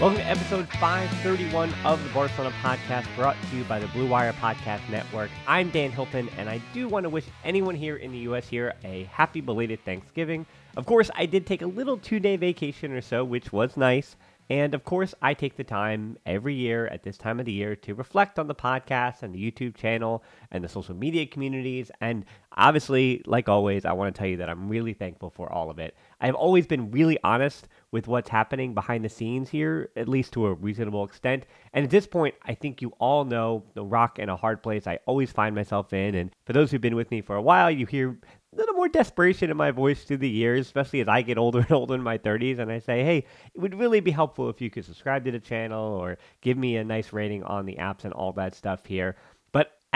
Welcome to episode 531 of the Barcelona podcast, brought to you by the Blue Wire Podcast Network. I'm Dan Hilton, and I do want to wish anyone here in the U.S. here a happy belated Thanksgiving. Of course, I did take a little two day vacation or so, which was nice. And of course, I take the time every year at this time of the year to reflect on the podcast and the YouTube channel and the social media communities. And obviously, like always, I want to tell you that I'm really thankful for all of it. I've always been really honest with what's happening behind the scenes here, at least to a reasonable extent. And at this point, I think you all know the rock and a hard place I always find myself in. And for those who've been with me for a while, you hear a little more desperation in my voice through the years, especially as I get older and older in my 30s. And I say, hey, it would really be helpful if you could subscribe to the channel or give me a nice rating on the apps and all that stuff here.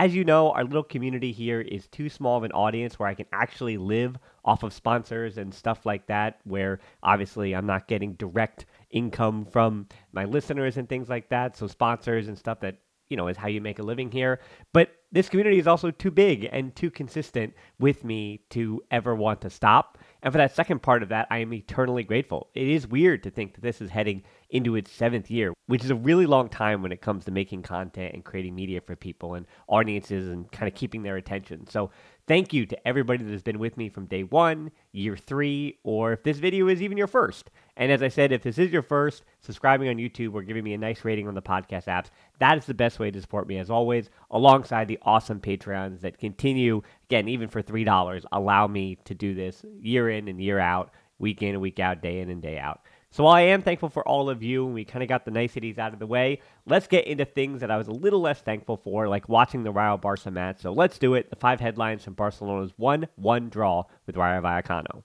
As you know, our little community here is too small of an audience where I can actually live off of sponsors and stuff like that, where obviously I'm not getting direct income from my listeners and things like that. So, sponsors and stuff that you know, is how you make a living here. But this community is also too big and too consistent with me to ever want to stop. And for that second part of that, I am eternally grateful. It is weird to think that this is heading into its seventh year, which is a really long time when it comes to making content and creating media for people and audiences and kind of keeping their attention. So Thank you to everybody that has been with me from day one, year three, or if this video is even your first. And as I said, if this is your first, subscribing on YouTube or giving me a nice rating on the podcast apps, that is the best way to support me as always, alongside the awesome Patreons that continue, again, even for $3, allow me to do this year in and year out, week in and week out, day in and day out. So while I am thankful for all of you, and we kind of got the niceties out of the way, let's get into things that I was a little less thankful for, like watching the Rayo Barca match. So let's do it. The five headlines from Barcelona's 1 1 draw with Rayo Vallecano.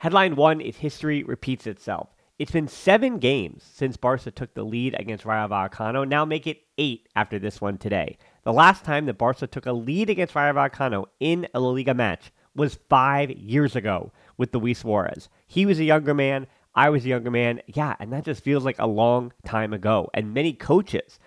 Headline 1 is History Repeats Itself. It's been seven games since Barca took the lead against Rayo Vallecano. Now make it eight after this one today. The last time that Barca took a lead against Rayo Vallecano in a La Liga match was five years ago with Luis Suarez. He was a younger man. I was a younger man. Yeah, and that just feels like a long time ago. And many coaches,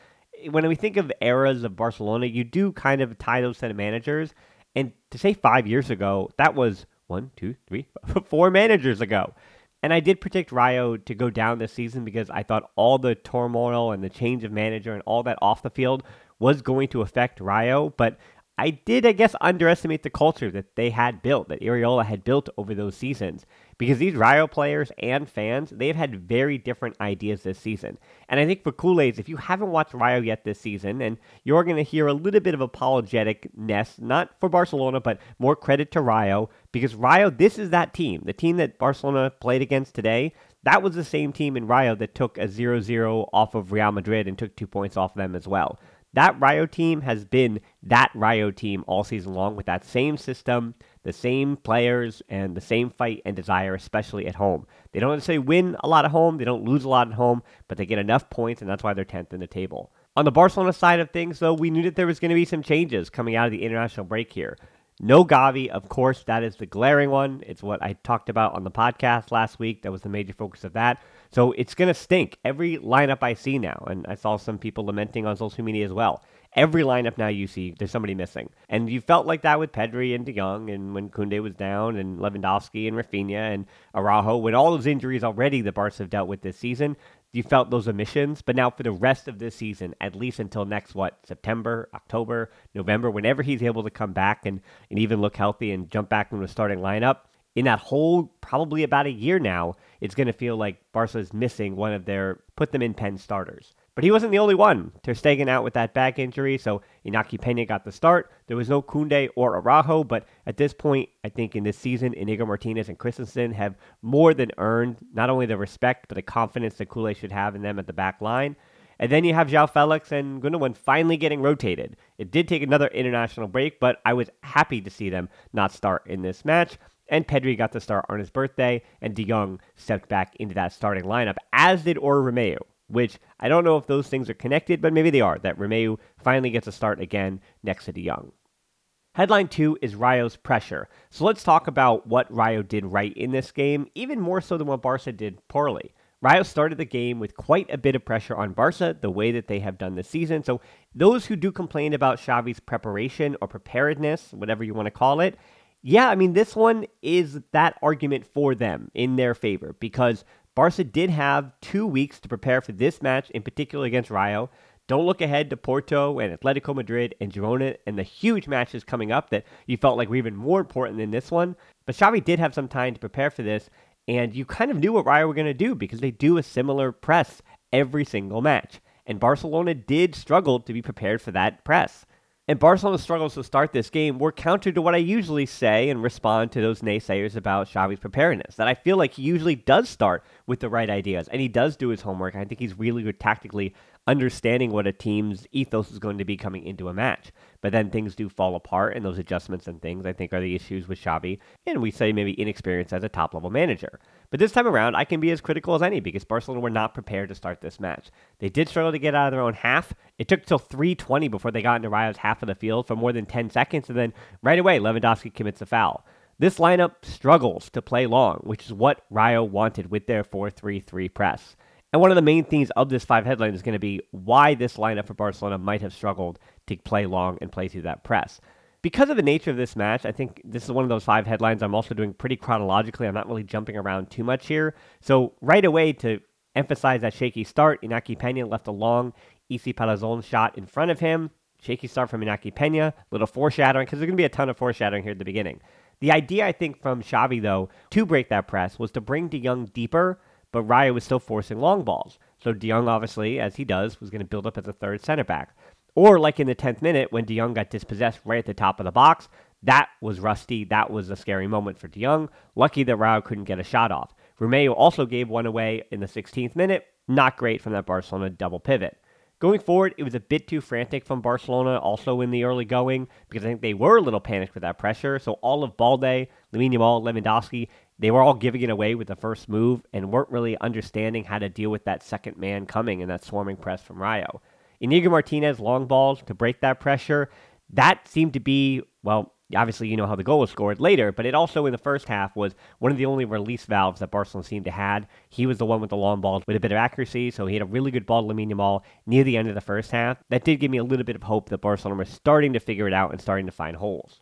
when we think of eras of Barcelona, you do kind of tie those set of managers. And to say five years ago, that was one, two, three, four managers ago. And I did predict Rayo to go down this season because I thought all the turmoil and the change of manager and all that off the field was going to affect Rayo. But I did, I guess, underestimate the culture that they had built, that Iraola had built over those seasons. Because these Rayo players and fans, they've had very different ideas this season. And I think for Culés, if you haven't watched Rayo yet this season, and you're going to hear a little bit of apologeticness, not for Barcelona, but more credit to Rayo, because Rayo, this is that team. The team that Barcelona played against today, that was the same team in Rayo that took a 0-0 off of Real Madrid and took two points off them as well. That Rayo team has been that Rayo team all season long with that same system, the same players, and the same fight and desire, especially at home. They don't necessarily win a lot at home, they don't lose a lot at home, but they get enough points, and that's why they're 10th in the table. On the Barcelona side of things, though, we knew that there was going to be some changes coming out of the international break here. No Gavi, of course, that is the glaring one. It's what I talked about on the podcast last week. That was the major focus of that. So it's going to stink every lineup I see now. And I saw some people lamenting on social media as well. Every lineup now you see, there's somebody missing. And you felt like that with Pedri and De Jong, and when Koundé was down, and Lewandowski and Raphinha and Araujo, with all those injuries already the Barca have dealt with this season, you felt those omissions. But now for the rest of this season, at least until next, what, September, October, November, whenever he's able to come back and, and even look healthy and jump back into the starting lineup, in that whole probably about a year now, it's going to feel like Barca is missing one of their put them in pen starters. But he wasn't the only one. Ter Stegen out with that back injury, so Inaki Pena got the start. There was no Koundé or Araujo, but at this point, I think in this season, Inigo Martinez and Christensen have more than earned not only the respect, but the confidence that Kool should have in them at the back line. And then you have João Felix and Gundogan finally getting rotated. It did take another international break, but I was happy to see them not start in this match. And Pedri got the start on his birthday, and De Jong stepped back into that starting lineup, as did Oriol Romeu which I don't know if those things are connected, but maybe they are, that Romeu finally gets a start again next to De Jong. Headline two is Rayo's pressure. So let's talk about what Rayo did right in this game, even more so than what Barca did poorly. Rayo started the game with quite a bit of pressure on Barca, the way that they have done this season. So those who do complain about Xavi's preparation or preparedness, whatever you want to call it, yeah, I mean, this one is that argument for them in their favor because Barca did have two weeks to prepare for this match, in particular against Rayo. Don't look ahead to Porto and Atletico Madrid and Girona and the huge matches coming up that you felt like were even more important than this one. But Xavi did have some time to prepare for this, and you kind of knew what Rayo were going to do because they do a similar press every single match. And Barcelona did struggle to be prepared for that press. And Barcelona's struggles to start this game were counter to what I usually say and respond to those naysayers about Xavi's preparedness. That I feel like he usually does start with the right ideas and he does do his homework. I think he's really good tactically understanding what a team's ethos is going to be coming into a match. But then things do fall apart, and those adjustments and things, I think, are the issues with Xavi. And we say maybe inexperience as a top level manager. But this time around, I can be as critical as any because Barcelona were not prepared to start this match. They did struggle to get out of their own half. It took till 320 before they got into Rayo's half of the field for more than 10 seconds, and then right away, Lewandowski commits a foul. This lineup struggles to play long, which is what Rayo wanted with their 4 3 3 press. And one of the main themes of this five headline is going to be why this lineup for Barcelona might have struggled to play long and play through that press. Because of the nature of this match, I think this is one of those five headlines I'm also doing pretty chronologically. I'm not really jumping around too much here. So, right away, to emphasize that shaky start, Inaki Pena left a long Isi Palazon shot in front of him. Shaky start from Inaki Pena, little foreshadowing, because there's going to be a ton of foreshadowing here at the beginning. The idea, I think, from Xavi, though, to break that press was to bring De Jong deeper but Rayo was still forcing long balls. So De Jong, obviously, as he does, was going to build up as a third center back. Or like in the 10th minute when De Jong got dispossessed right at the top of the box, that was rusty. That was a scary moment for De Jong. Lucky that Rayo couldn't get a shot off. Romeu also gave one away in the 16th minute. Not great from that Barcelona double pivot. Going forward, it was a bit too frantic from Barcelona also in the early going because I think they were a little panicked with that pressure. So all of Balde, Lamine Yamal, Lewandowski, they were all giving it away with the first move and weren't really understanding how to deal with that second man coming and that swarming press from Rayo. Inigo Martinez long balls to break that pressure. That seemed to be, well, obviously you know how the goal was scored later, but it also in the first half was one of the only release valves that Barcelona seemed to had. He was the one with the long balls with a bit of accuracy, so he had a really good ball to Lamine Yamal near the end of the first half. That did give me a little bit of hope that Barcelona was starting to figure it out and starting to find holes.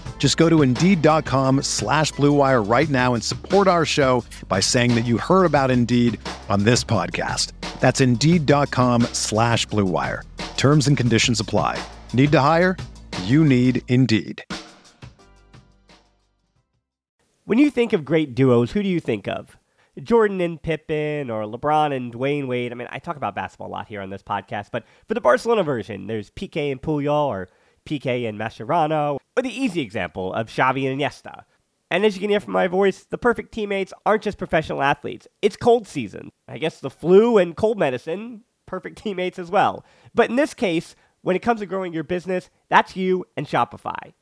Just go to Indeed.com slash BlueWire right now and support our show by saying that you heard about Indeed on this podcast. That's Indeed.com slash BlueWire. Terms and conditions apply. Need to hire? You need Indeed. When you think of great duos, who do you think of? Jordan and Pippen or LeBron and Dwyane Wade. I mean, I talk about basketball a lot here on this podcast, but for the Barcelona version, there's Piqué and Puyol or Piqué and Mascherano, or the easy example of Xavi and Iniesta. And as you can hear from my voice, the perfect teammates aren't just professional athletes. It's cold season. I guess the flu and cold medicine, perfect teammates as well. But in this case, when it comes to growing your business, that's you and Shopify.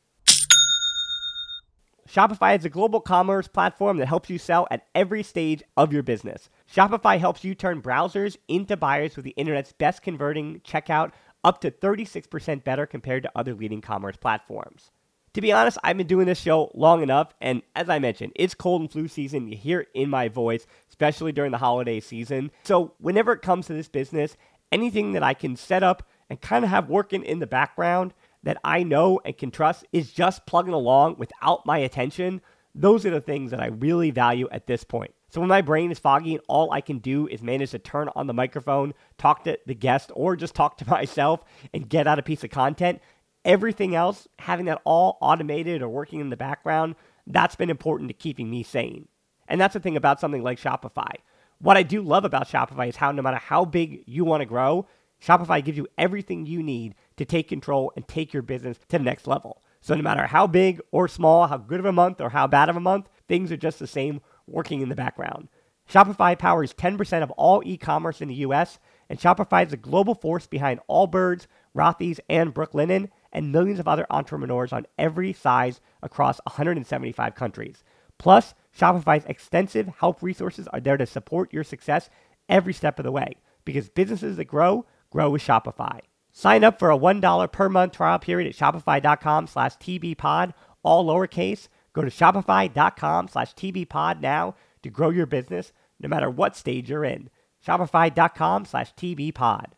Shopify is a global commerce platform that helps you sell at every stage of your business. Shopify helps you turn browsers into buyers with the internet's best converting checkout up to 36% better compared to other leading commerce platforms. To be honest, I've been doing this show long enough, and as I mentioned, it's cold and flu season. You hear it in my voice, especially during the holiday season. So, whenever it comes to this business, anything that I can set up and kind of have working in the background that I know and can trust is just plugging along without my attention, those are the things that I really value at this point. So when my brain is foggy and all I can do is manage to turn on the microphone, talk to the guest, or just talk to myself and get out a piece of content, everything else, having that all automated or working in the background, that's been important to keeping me sane. And that's the thing about something like Shopify. What I do love about Shopify is how no matter how big you want to grow, Shopify gives you everything you need to take control and take your business to the next level. So no matter how big or small, how good of a month or how bad of a month, things are just the same working in the background. Shopify powers 10% of all e-commerce in the US, and Shopify is the global force behind Allbirds, Rothy's, and Brooklinen, and millions of other entrepreneurs on every size across 175 countries. Plus, Shopify's extensive help resources are there to support your success every step of the way because businesses that grow grow with Shopify. Sign up for a $1 per month trial period at shopify.com slash tbpod, all lowercase. Go to shopify.com slash tbpod now to grow your business no matter what stage you're in. Shopify.com slash tbpod.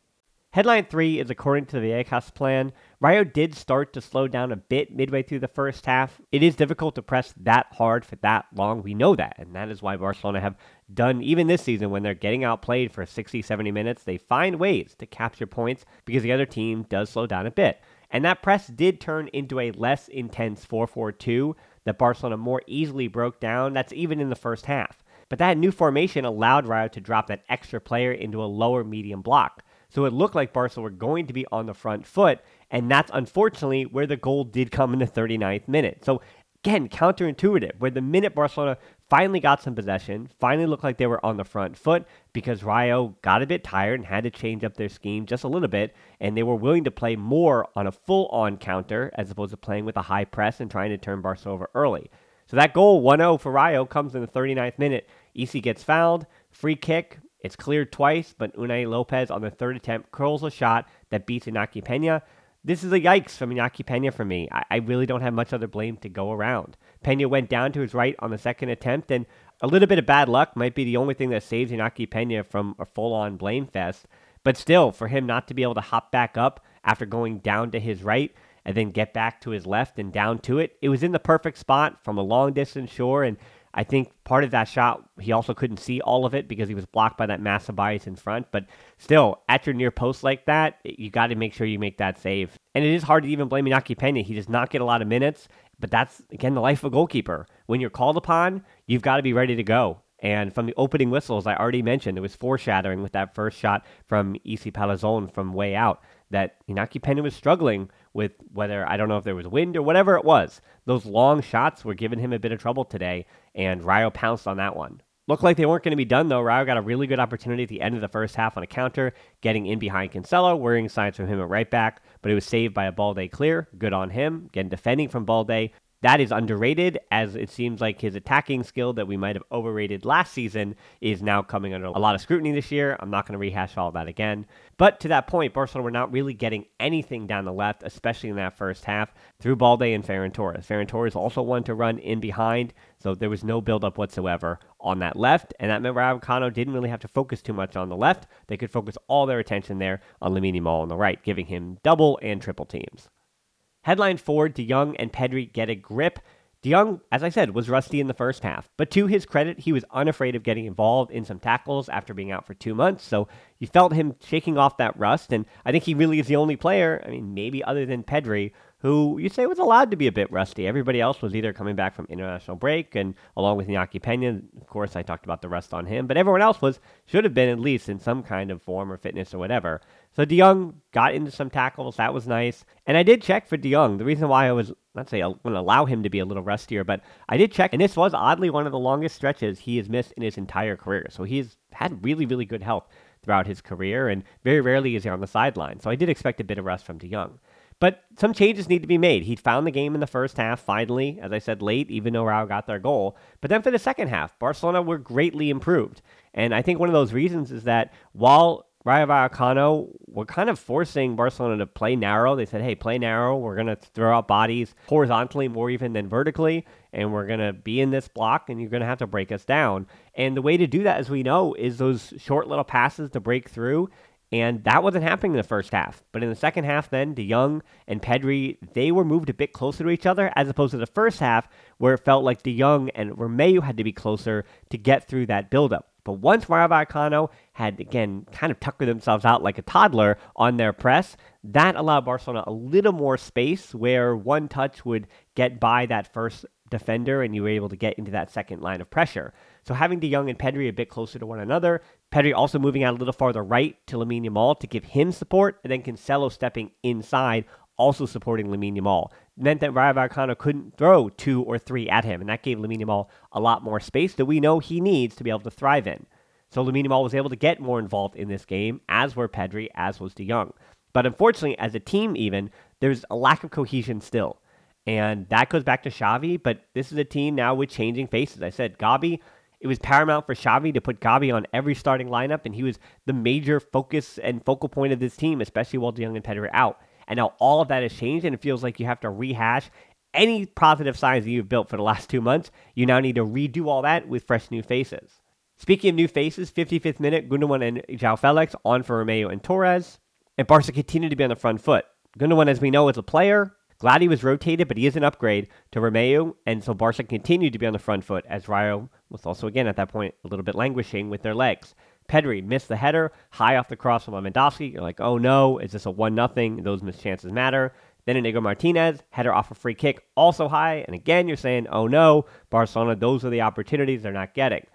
Headline 3 is according to the Vallecas plan. Rayo did start to slow down a bit midway through the first half. It is difficult to press that hard for that long. We know that. And that is why Barcelona have done, even this season, when they're getting outplayed for 60, 70 minutes, they find ways to capture points because the other team does slow down a bit. And that press did turn into a less intense 4 4 2 that Barcelona more easily broke down. That's even in the first half. But that new formation allowed Rayo to drop that extra player into a lower medium block. So it looked like Barcelona were going to be on the front foot, and that's unfortunately where the goal did come in the 39th minute. So again, counterintuitive, where the minute Barcelona finally got some possession, finally looked like they were on the front foot because Rayo got a bit tired and had to change up their scheme just a little bit, and they were willing to play more on a full on counter as opposed to playing with a high press and trying to turn Barca over early. So that goal, 1 0 for Rayo, comes in the 39th minute. Isi gets fouled, free kick, it's cleared twice, but Unai Lopez on the third attempt curls a shot that beats Inaki Pena. This is a yikes from Inaki Pena for me. I, I really don't have much other blame to go around. Pena went down to his right on the second attempt, and a little bit of bad luck might be the only thing that saves Inaki Pena from a full on blame fest. But still, for him not to be able to hop back up after going down to his right and then get back to his left and down to it, it was in the perfect spot from a long distance shore. And I think part of that shot, he also couldn't see all of it because he was blocked by that massive bias in front. But still, at your near post like that, you got to make sure you make that save. And it is hard to even blame Inaki Pena. He does not get a lot of minutes, but that's, again, the life of a goalkeeper. When you're called upon, you've got to be ready to go. And from the opening whistles, I already mentioned, it was foreshadowing with that first shot from Isi Palazon from way out that Inaki Pena was struggling with whether, I don't know if there was wind or whatever it was. Those long shots were giving him a bit of trouble today, and Rayo pounced on that one. Looked like they weren't going to be done though. Rayo got a really good opportunity at the end of the first half on a counter, getting in behind Cancelo, worrying signs from him at right back, but it was saved by a Balde clear. Good on him. Again, defending from Balde. That is underrated, as it seems like his attacking skill that we might have overrated last season is now coming under a lot of scrutiny this year. I'm not going to rehash all that again. But to that point, Barcelona were not really getting anything down the left, especially in that first half, through Balde and Ferran Torres. Ferran Torres also wanted to run in behind, so there was no buildup whatsoever on that left, and that meant Rayo Vallecano didn't really have to focus too much on the left. They could focus all their attention there on Lamine Yamal on the right, giving him double and triple teams. Headline forward, De Jong and Pedri get a grip. De Jong, as I said, was rusty in the first half, but to his credit, he was unafraid of getting involved in some tackles after being out for two months. So you felt him shaking off that rust, and I think he really is the only player, I mean, maybe other than Pedri, who you say was allowed to be a bit rusty. Everybody else was either coming back from international break, and along with Iñaki Pena, of course, I talked about the rest on him, but everyone else was should have been at least in some kind of form or fitness or whatever. So De Jong got into some tackles. That was nice. And I did check for De Jong. The reason why I was, not say I going to allow him to be a little rustier, but I did check. And this was oddly one of the longest stretches he has missed in his entire career. So he's had really, really good health throughout his career. And very rarely is he on the sideline. So I did expect a bit of rust from De Jong. But some changes need to be made. He found the game in the first half, finally, as I said, late, even though Real got their goal. But then for the second half, Barcelona were greatly improved. And I think one of those reasons is that while Rayo Vallecano were kind of forcing Barcelona to play narrow. They said, hey, play narrow. We're going to throw out bodies horizontally more even than vertically, and we're going to be in this block, and you're going to have to break us down. And the way to do that, as we know, is those short little passes to break through. And that wasn't happening in the first half. But in the second half, then, De Jong and Pedri, they were moved a bit closer to each other, as opposed to the first half, where it felt like De Jong and Romeu had to be closer to get through that buildup. But once Vallecano had, again, kind of tuckered themselves out like a toddler on their press, that allowed Barcelona a little more space where one touch would get by that first defender and you were able to get into that second line of pressure. So having De Jong and Pedri a bit closer to one another, Pedri also moving out a little farther right to Lamine Yamal to give him support, and then Cancelo stepping inside, also supporting Lamine Yamal. Meant that Rayo Vallecano couldn't throw two or three at him, and that gave Lamine Yamal a lot more space that we know he needs to be able to thrive in. So Lamine Yamal was able to get more involved in this game, as were Pedri, as was De Jong. But unfortunately, as a team even, there's a lack of cohesion still. And that goes back to Xavi, but this is a team now with changing faces. I said Gavi it was paramount for Xavi to put Gavi on every starting lineup, and he was the major focus and focal point of this team, especially while De Jong and Pedri out. And now all of that has changed, and it feels like you have to rehash any positive signs that you've built for the last two months. You now need to redo all that with fresh new faces. Speaking of new faces, 55th minute, Gundogan and João Felix on for Romeu and Torres. And Barca continue to be on the front foot. Gundogan, as we know, is a player. Glad he was rotated, but he is an upgrade to Romeu, and so Barca continued to be on the front foot as Rayo was also again at that point a little bit languishing with their legs. Pedri missed the header high off the cross from Lewandowski. You're like, oh no, is this a one nothing? Those missed chances matter. Then Inigo Martinez header off a free kick, also high. And again, you're saying, oh no, Barcelona, those are the opportunities they're not getting.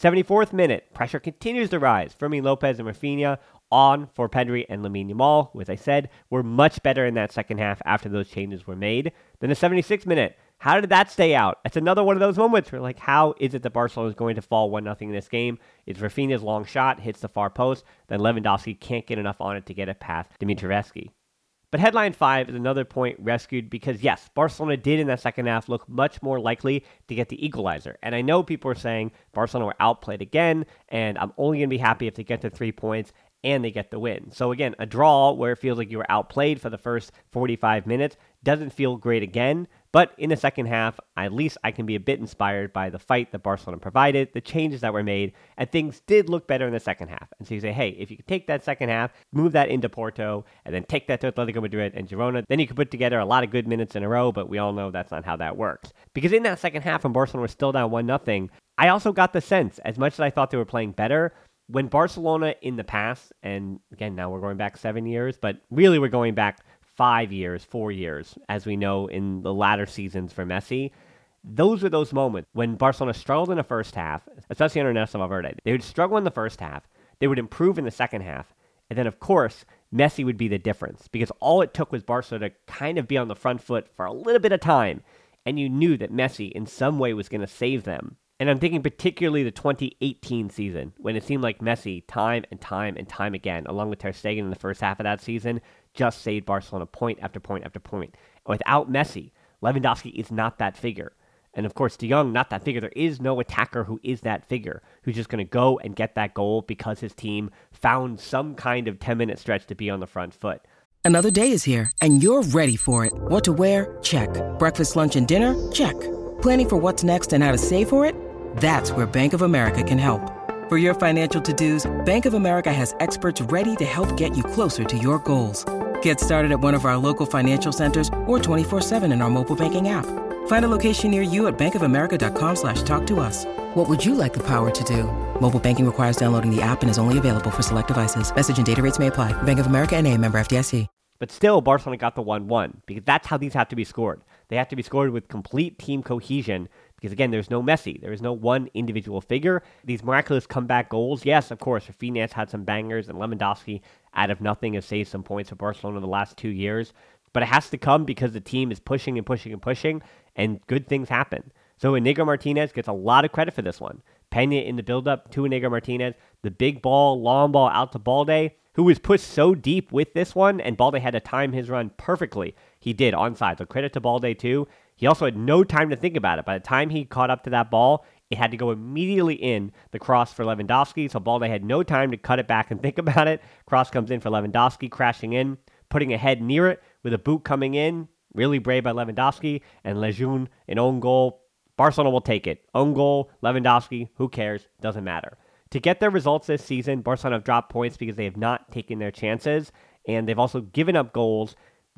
74th minute, pressure continues to rise. Fermin Lopez and Raphinha on for Pedri and Lamine Yamal, who, as I said, were much better in that second half after those changes were made. Then the 76th minute, how did that stay out? It's another one of those moments where, like, how is it that Barcelona is going to fall 1 0 in this game? It's Raphinha's long shot, hits the far post, then Lewandowski can't get enough on it to get it past Dimitrievski. But headline five is another point rescued because, yes, Barcelona did in that second half look much more likely to get the equalizer. And I know people are saying Barcelona were outplayed again, and I'm only going to be happy if they get the three points and they get the win. So again, a draw where it feels like you were outplayed for the first 45 minutes doesn't feel great again. But in the second half, at least I can be a bit inspired by the fight that Barcelona provided, the changes that were made, and things did look better in the second half. And so you say, hey, if you could take that second half, move that into Porto, and then take that to Atletico Madrid and Girona, then you could put together a lot of good minutes in a row, but we all know that's not how that works. Because in that second half, when Barcelona was still down 1 0, I also got the sense, as much as I thought they were playing better, when Barcelona in the past, and again, now we're going back seven years, but really we're going back five years, four years, as we know in the latter seasons for Messi. Those were those moments when Barcelona struggled in the first half, especially under Ernesto Valverde. They would struggle in the first half, they would improve in the second half, and then, of course, Messi would be the difference because all it took was Barcelona to kind of be on the front foot for a little bit of time, and you knew that Messi in some way was going to save them. And I'm thinking particularly the 2018 season when it seemed like Messi, time and time and time again, along with Ter Stegen in the first half of that season, just saved Barcelona point after point after point. Without Messi, Lewandowski is not that figure. And of course, De Jong, not that figure. There is no attacker who is that figure, who's just going to go and get that goal because his team found some kind of 10 minute stretch to be on the front foot. Another day is here, and you're ready for it. What to wear? Check. Breakfast, lunch, and dinner? Check. Planning for what's next and how to save for it? That's where Bank of America can help. For your financial to-dos, Bank of America has experts ready to help get you closer to your goals. Get started at one of our local financial centers or 24-7 in our mobile banking app. Find a location near you at bankofamerica.com slash talk to us. What would you like the power to do? Mobile banking requires downloading the app and is only available for select devices. Message and data rates may apply. Bank of America and a member FDIC. But still, Barcelona got the 1 1 because that's how these have to be scored. They have to be scored with complete team cohesion because, again, there's no Messi. There is no one individual figure. These miraculous comeback goals, yes, of course, Raphinha's had some bangers and Lewandowski out of nothing has saved some points for Barcelona in the last two years. But it has to come because the team is pushing and pushing and pushing, and good things happen. So Inigo Martinez gets a lot of credit for this one. Pena in the buildup to Inigo Martinez, the big ball, long ball out to Balde, who was pushed so deep with this one, and Balde had to time his run perfectly. He did onside, so credit to Balde too. He also had no time to think about it. By the time he caught up to that ball, it had to go immediately in the cross for Lewandowski, so Balde had no time to cut it back and think about it. Cross comes in for Lewandowski, crashing in, putting a head near it with a boot coming in. Really brave by Lewandowski, and Lejeune, an own goal. Barcelona will take it. Own goal, Lewandowski, who cares? Doesn't matter. To get their results this season, Barcelona have dropped points because they have not taken their chances, and they've also given up goals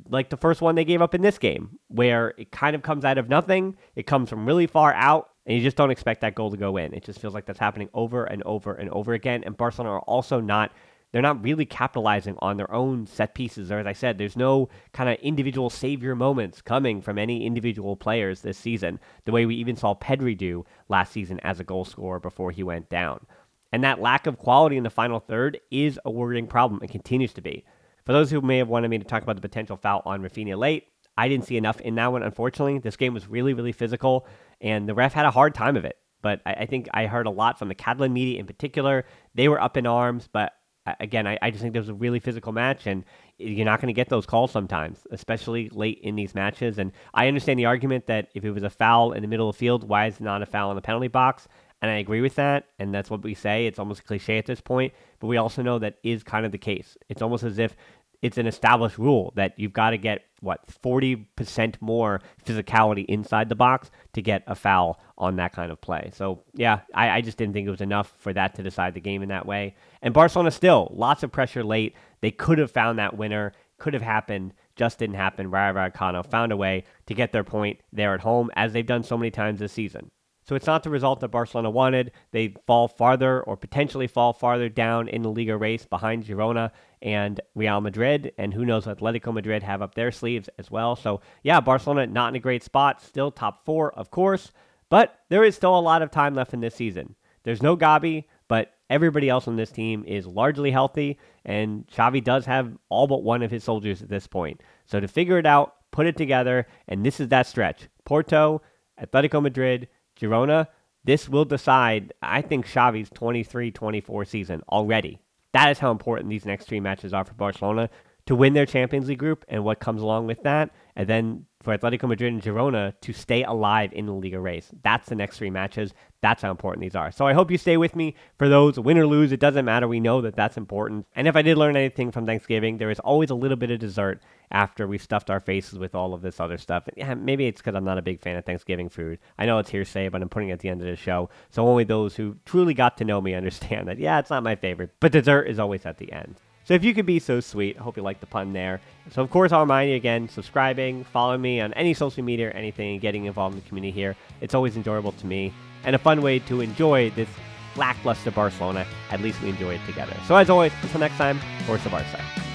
like the first one they gave up in this game, where it kind of comes out of nothing. It comes from really far out, and you just don't expect that goal to go in. It just feels like that's happening over and over and over again. And Barcelona are also not. They're not really capitalizing on their own set pieces. Or as I said, there's no kind of individual savior moments coming from any individual players this season, the way we even saw Pedri do last season as a goal scorer before he went down. And that lack of quality in the final third is a worrying problem and continues to be. For those who may have wanted me to talk about the potential foul on Raphinha late, I didn't see enough in that one, unfortunately. This game was really, really physical, and the ref had a hard time of it. But I, I think I heard a lot from the Catalan media in particular. They were up in arms, but uh, again, I, I just think there was a really physical match, and you're not going to get those calls sometimes, especially late in these matches. And I understand the argument that if it was a foul in the middle of the field, why is it not a foul in the penalty box? And I agree with that, and that's what we say. It's almost cliche at this point, but we also know that is kind of the case. It's almost as if it's an established rule that you've got to get what 40% more physicality inside the box to get a foul on that kind of play. So yeah, I, I, just didn't think it was enough for that to decide the game in that way. And Barcelona still lots of pressure late. They could have found that winner, could have happened, just didn't happen. Rayo Vallecano found a way to get their point there at home, as they've done so many times this season. So it's not the result that Barcelona wanted. They fall farther or potentially fall farther down in the Liga race behind Girona and Real Madrid. And who knows Atletico Madrid have up their sleeves as well. So yeah, Barcelona not in a great spot. Still top four, of course. But there is still a lot of time left in this season. There's no Gavi, but everybody else on this team is largely healthy. And Xavi does have all but one of his soldiers at this point. So to figure it out, put it together, and this is that stretch. Porto, Atletico Madrid, Girona, this will decide, I think, Xavi's 23 24 season already. That is how important these next three matches are for Barcelona to win their Champions League group and what comes along with that. And then for Atletico Madrid and Girona to stay alive in the Liga race. That's the next three matches. That's how important these are. So I hope you stay with me for those. Win or lose, it doesn't matter. We know that that's important. And if I did learn anything from Thanksgiving, there is always a little bit of dessert after we've stuffed our faces with all of this other stuff. Yeah, maybe it's because I'm not a big fan of Thanksgiving food. I know it's hearsay, but I'm putting it at the end of the show. So only those who truly got to know me understand that, yeah, it's not my favorite, but dessert is always at the end. If you could be so sweet, I hope you like the pun there. So of course, I'll remind you again, subscribing, following me on any social media or anything, getting involved in the community here. It's always enjoyable to me and a fun way to enjoy this lackluster Barcelona. At least we enjoy it together. So as always, until next time, Forza Barca.